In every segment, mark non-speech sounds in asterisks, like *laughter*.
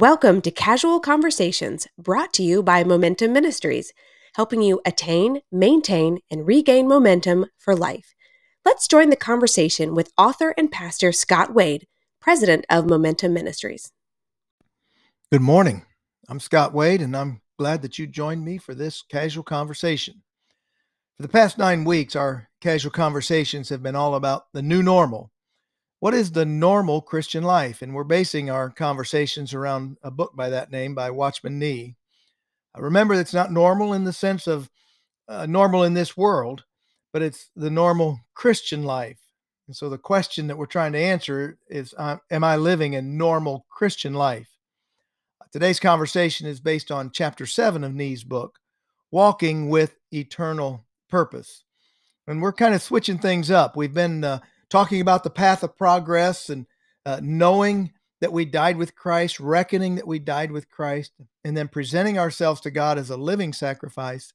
Welcome to Casual Conversations, brought to you by Momentum Ministries, helping you attain, maintain, and regain momentum for life. Let's join the conversation with author and pastor Scott Wade, president of Momentum Ministries. Good morning. I'm Scott Wade, and I'm glad that you joined me for this casual conversation. For the past nine weeks, our casual conversations have been all about the new normal what is the normal Christian life? And we're basing our conversations around a book by that name by Watchman Nee. Remember, it's not normal in the sense of uh, normal in this world, but it's the normal Christian life. And so the question that we're trying to answer is uh, Am I living a normal Christian life? Today's conversation is based on chapter seven of Nee's book, Walking with Eternal Purpose. And we're kind of switching things up. We've been uh, talking about the path of progress and uh, knowing that we died with Christ, reckoning that we died with Christ, and then presenting ourselves to God as a living sacrifice,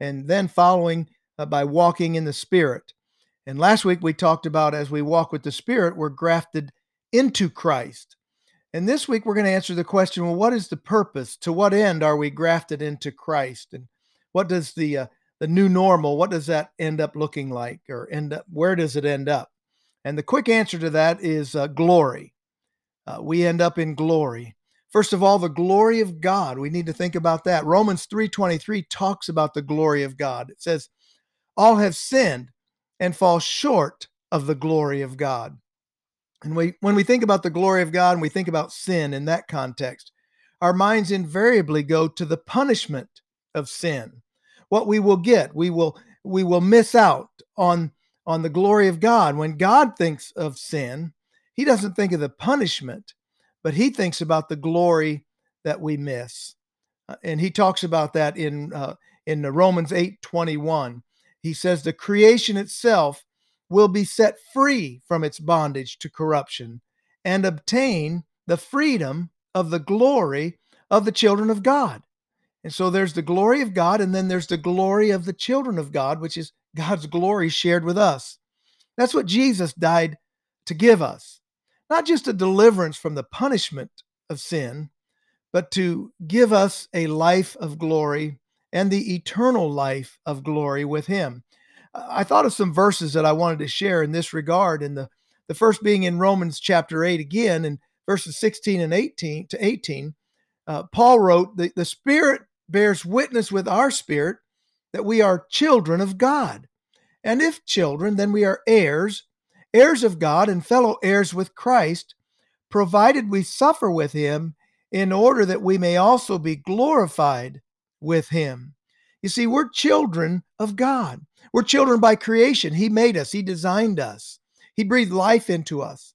and then following uh, by walking in the Spirit. And last week we talked about as we walk with the Spirit, we're grafted into Christ. And this week we're going to answer the question well, what is the purpose? To what end are we grafted into Christ? And what does the uh, the new normal, what does that end up looking like or end up where does it end up? And the quick answer to that is uh, glory. Uh, we end up in glory. First of all, the glory of God. We need to think about that. Romans 3:23 talks about the glory of God. It says, "All have sinned and fall short of the glory of God." And we when we think about the glory of God and we think about sin in that context, our minds invariably go to the punishment of sin. What we will get, we will we will miss out on on the glory of God. When God thinks of sin, he doesn't think of the punishment, but he thinks about the glory that we miss. Uh, and he talks about that in uh, in Romans 8:21. He says the creation itself will be set free from its bondage to corruption and obtain the freedom of the glory of the children of God. And so there's the glory of God, and then there's the glory of the children of God, which is God's glory shared with us. That's what Jesus died to give us. Not just a deliverance from the punishment of sin, but to give us a life of glory and the eternal life of glory with Him. I thought of some verses that I wanted to share in this regard, and the, the first being in Romans chapter 8 again, in verses 16 and 18 to 18. Uh, Paul wrote, the, the Spirit bears witness with our spirit that we are children of God. And if children, then we are heirs, heirs of God and fellow heirs with Christ, provided we suffer with him in order that we may also be glorified with him. You see, we're children of God. We're children by creation. He made us, He designed us, He breathed life into us.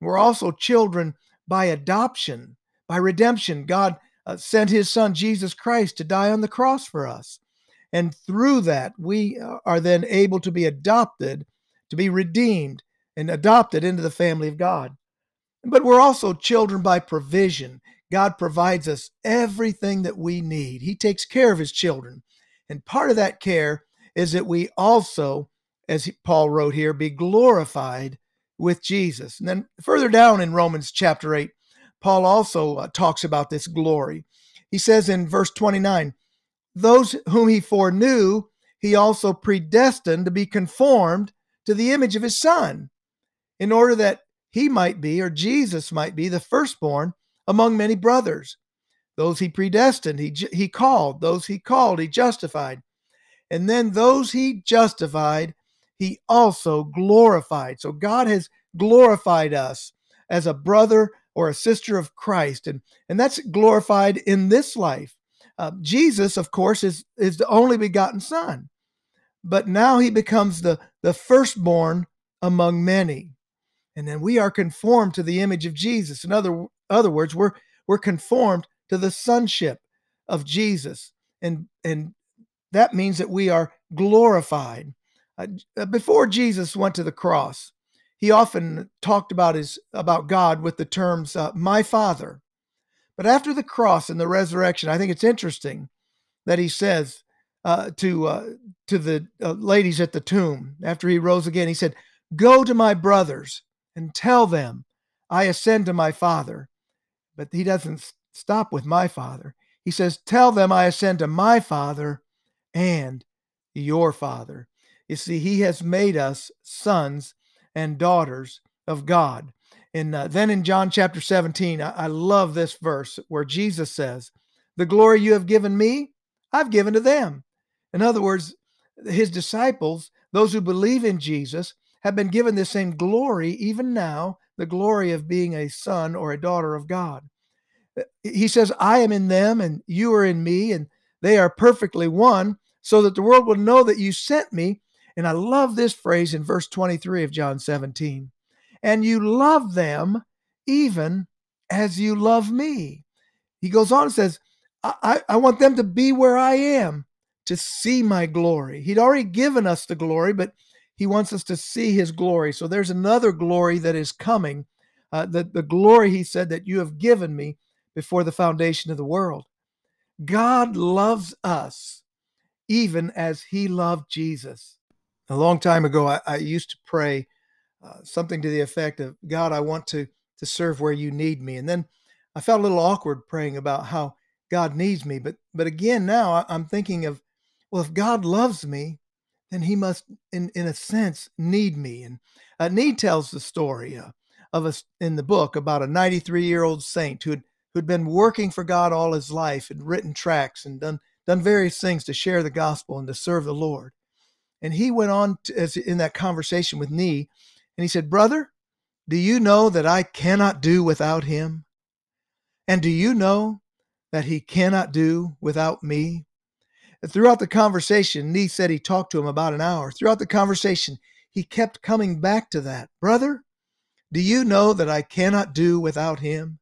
We're also children by adoption, by redemption. God uh, sent His Son, Jesus Christ, to die on the cross for us. And through that, we uh, are then able to be adopted, to be redeemed, and adopted into the family of God. But we're also children by provision. God provides us everything that we need, He takes care of His children. And part of that care is that we also, as Paul wrote here, be glorified with Jesus. And then further down in Romans chapter 8, Paul also uh, talks about this glory. He says in verse 29, those whom he foreknew, he also predestined to be conformed to the image of his son, in order that he might be, or Jesus might be, the firstborn among many brothers. Those he predestined, he, he called. Those he called, he justified. And then those he justified, he also glorified. So God has glorified us as a brother or a sister of Christ. And, and that's glorified in this life. Uh, Jesus, of course, is, is the only begotten Son, but now he becomes the, the firstborn among many. And then we are conformed to the image of Jesus. In other, other words, we're, we're conformed to the sonship of Jesus. And, and that means that we are glorified. Uh, before Jesus went to the cross, he often talked about his about God with the terms uh, "my Father," But after the cross and the resurrection, I think it's interesting that he says uh, to uh, to the uh, ladies at the tomb after he rose again, he said, "Go to my brothers and tell them I ascend to my Father." But he doesn't stop with my Father. He says, Tell them I ascend to my Father and your Father. You see, He has made us sons and daughters of God. And uh, then in John chapter 17, I, I love this verse where Jesus says, The glory you have given me, I've given to them. In other words, his disciples, those who believe in Jesus, have been given the same glory, even now, the glory of being a son or a daughter of God. Uh, he says, I am in them and you are in me, and they are perfectly one, so that the world will know that you sent me. And I love this phrase in verse 23 of John 17 and you love them even as you love me. He goes on and says, I, I want them to be where I am to see my glory. He'd already given us the glory, but he wants us to see his glory. So there's another glory that is coming. Uh, the, the glory he said that you have given me before the foundation of the world. God loves us even as he loved Jesus. A long time ago, I, I used to pray uh, something to the effect of, God, I want to, to serve where you need me. And then I felt a little awkward praying about how God needs me. But, but again, now I'm thinking of, well, if God loves me, then he must, in, in a sense, need me. And uh, Nee tells the story uh, of us in the book about a 93 year old saint who had, who'd been working for God all his life and written tracts and done, done various things to share the gospel and to serve the Lord. And he went on to, as in that conversation with Nee, and he said, Brother, do you know that I cannot do without him? And do you know that he cannot do without me? Throughout the conversation, Nee said he talked to him about an hour. Throughout the conversation, he kept coming back to that. Brother, do you know that I cannot do without him?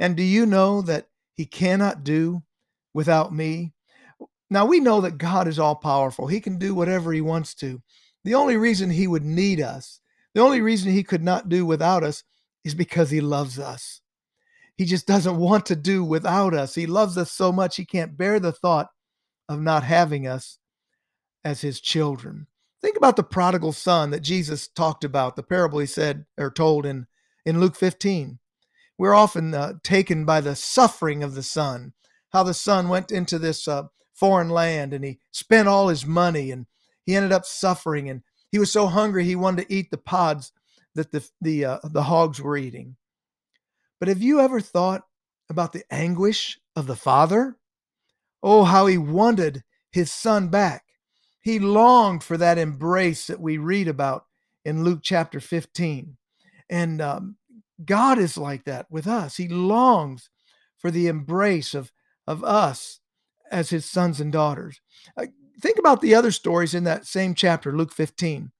And do you know that he cannot do without me? Now we know that God is all powerful. He can do whatever he wants to. The only reason he would need us the only reason he could not do without us is because he loves us. He just doesn't want to do without us. He loves us so much he can't bear the thought of not having us as his children. Think about the prodigal son that Jesus talked about, the parable he said or told in, in Luke 15. We're often uh, taken by the suffering of the son, how the son went into this uh, foreign land and he spent all his money and he ended up suffering and he was so hungry he wanted to eat the pods that the the uh, the hogs were eating. But have you ever thought about the anguish of the father? Oh, how he wanted his son back. He longed for that embrace that we read about in Luke chapter 15. And um, God is like that with us. He longs for the embrace of, of us as his sons and daughters. Uh, think about the other stories in that same chapter, Luke 15.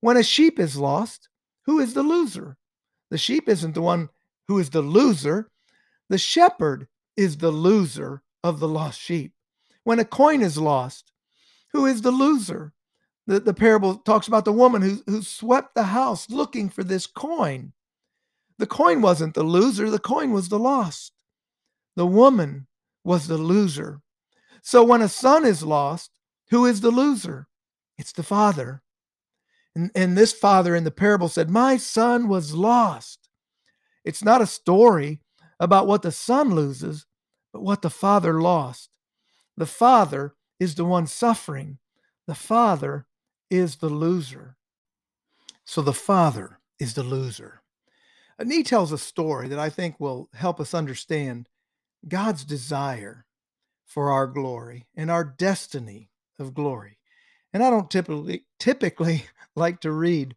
When a sheep is lost, who is the loser? The sheep isn't the one who is the loser. The shepherd is the loser of the lost sheep. When a coin is lost, who is the loser? The, the parable talks about the woman who, who swept the house looking for this coin. The coin wasn't the loser, the coin was the lost. The woman was the loser. So when a son is lost, who is the loser? It's the father. And, and this father in the parable said, My son was lost. It's not a story about what the son loses, but what the father lost. The father is the one suffering, the father is the loser. So the father is the loser. And he tells a story that I think will help us understand God's desire for our glory and our destiny of glory. And I don't typically typically *laughs* like to read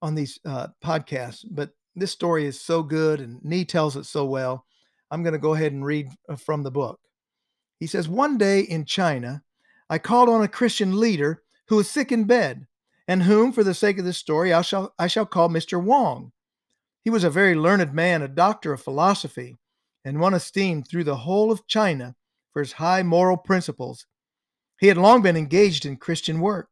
on these uh, podcasts, but this story is so good and Nee tells it so well. I'm going to go ahead and read uh, from the book. He says, One day in China, I called on a Christian leader who was sick in bed, and whom, for the sake of this story, I shall, I shall call Mr. Wong. He was a very learned man, a doctor of philosophy, and one esteemed through the whole of China for his high moral principles he had long been engaged in Christian work,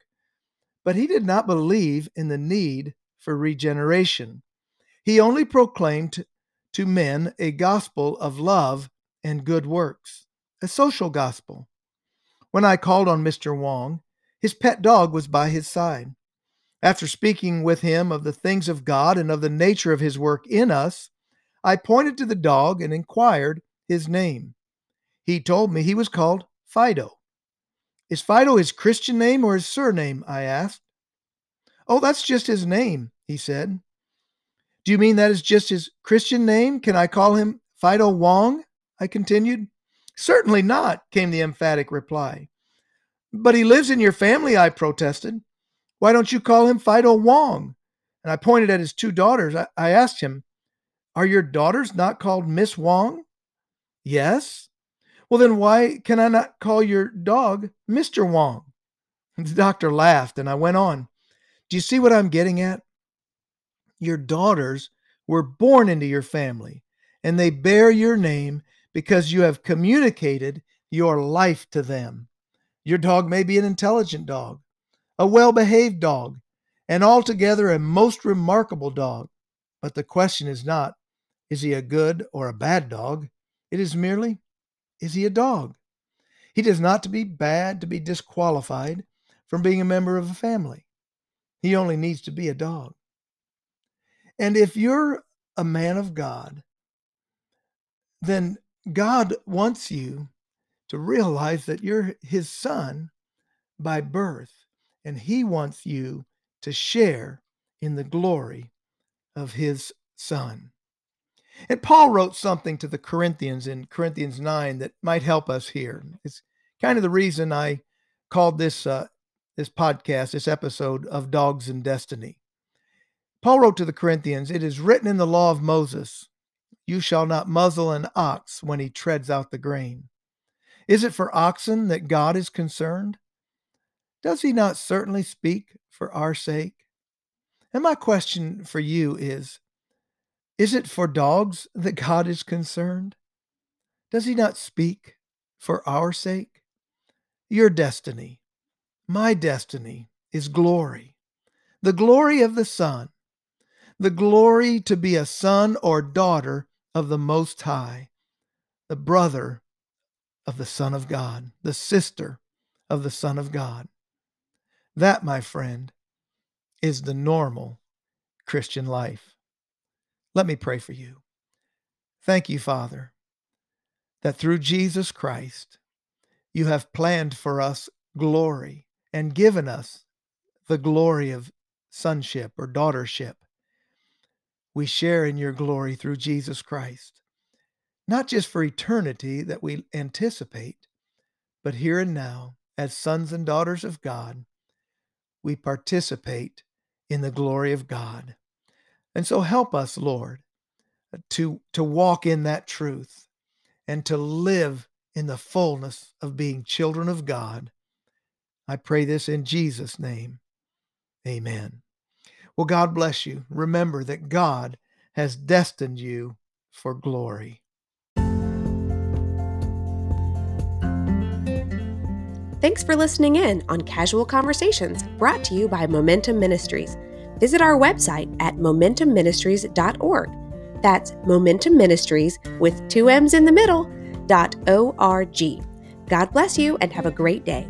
but he did not believe in the need for regeneration. He only proclaimed to men a gospel of love and good works, a social gospel. When I called on Mr. Wong, his pet dog was by his side. After speaking with him of the things of God and of the nature of his work in us, I pointed to the dog and inquired his name. He told me he was called Fido. Is Fido his Christian name or his surname? I asked. Oh, that's just his name, he said. Do you mean that is just his Christian name? Can I call him Fido Wong? I continued. Certainly not, came the emphatic reply. But he lives in your family, I protested. Why don't you call him Fido Wong? And I pointed at his two daughters. I, I asked him, Are your daughters not called Miss Wong? Yes. Well, then why can I not call your dog Mr. Wong? *laughs* The doctor laughed, and I went on. Do you see what I'm getting at? Your daughters were born into your family, and they bear your name because you have communicated your life to them. Your dog may be an intelligent dog, a well behaved dog, and altogether a most remarkable dog. But the question is not, is he a good or a bad dog? It is merely, is he a dog? He does not to be bad to be disqualified from being a member of a family. He only needs to be a dog. And if you're a man of God, then God wants you to realize that you're his son by birth, and he wants you to share in the glory of his son. And Paul wrote something to the Corinthians in Corinthians 9 that might help us here. It's kind of the reason I called this uh, this podcast, this episode of Dogs and Destiny. Paul wrote to the Corinthians, It is written in the law of Moses, you shall not muzzle an ox when he treads out the grain. Is it for oxen that God is concerned? Does he not certainly speak for our sake? And my question for you is Is it for dogs that God is concerned? Does he not speak for our sake? Your destiny, my destiny, is glory, the glory of the Son, the glory to be a son or daughter of the Most High, the brother of the Son of God, the sister of the Son of God. That, my friend, is the normal Christian life. Let me pray for you. Thank you, Father, that through Jesus Christ, you have planned for us glory and given us the glory of sonship or daughtership. We share in your glory through Jesus Christ, not just for eternity that we anticipate, but here and now, as sons and daughters of God, we participate in the glory of God. And so help us, Lord, uh, to, to walk in that truth and to live in the fullness of being children of God. I pray this in Jesus' name. Amen. Well, God bless you. Remember that God has destined you for glory. Thanks for listening in on Casual Conversations brought to you by Momentum Ministries. Visit our website at momentumministries.org. That's Momentum Ministries with two M's in the middle, dot O-R-G. God bless you and have a great day.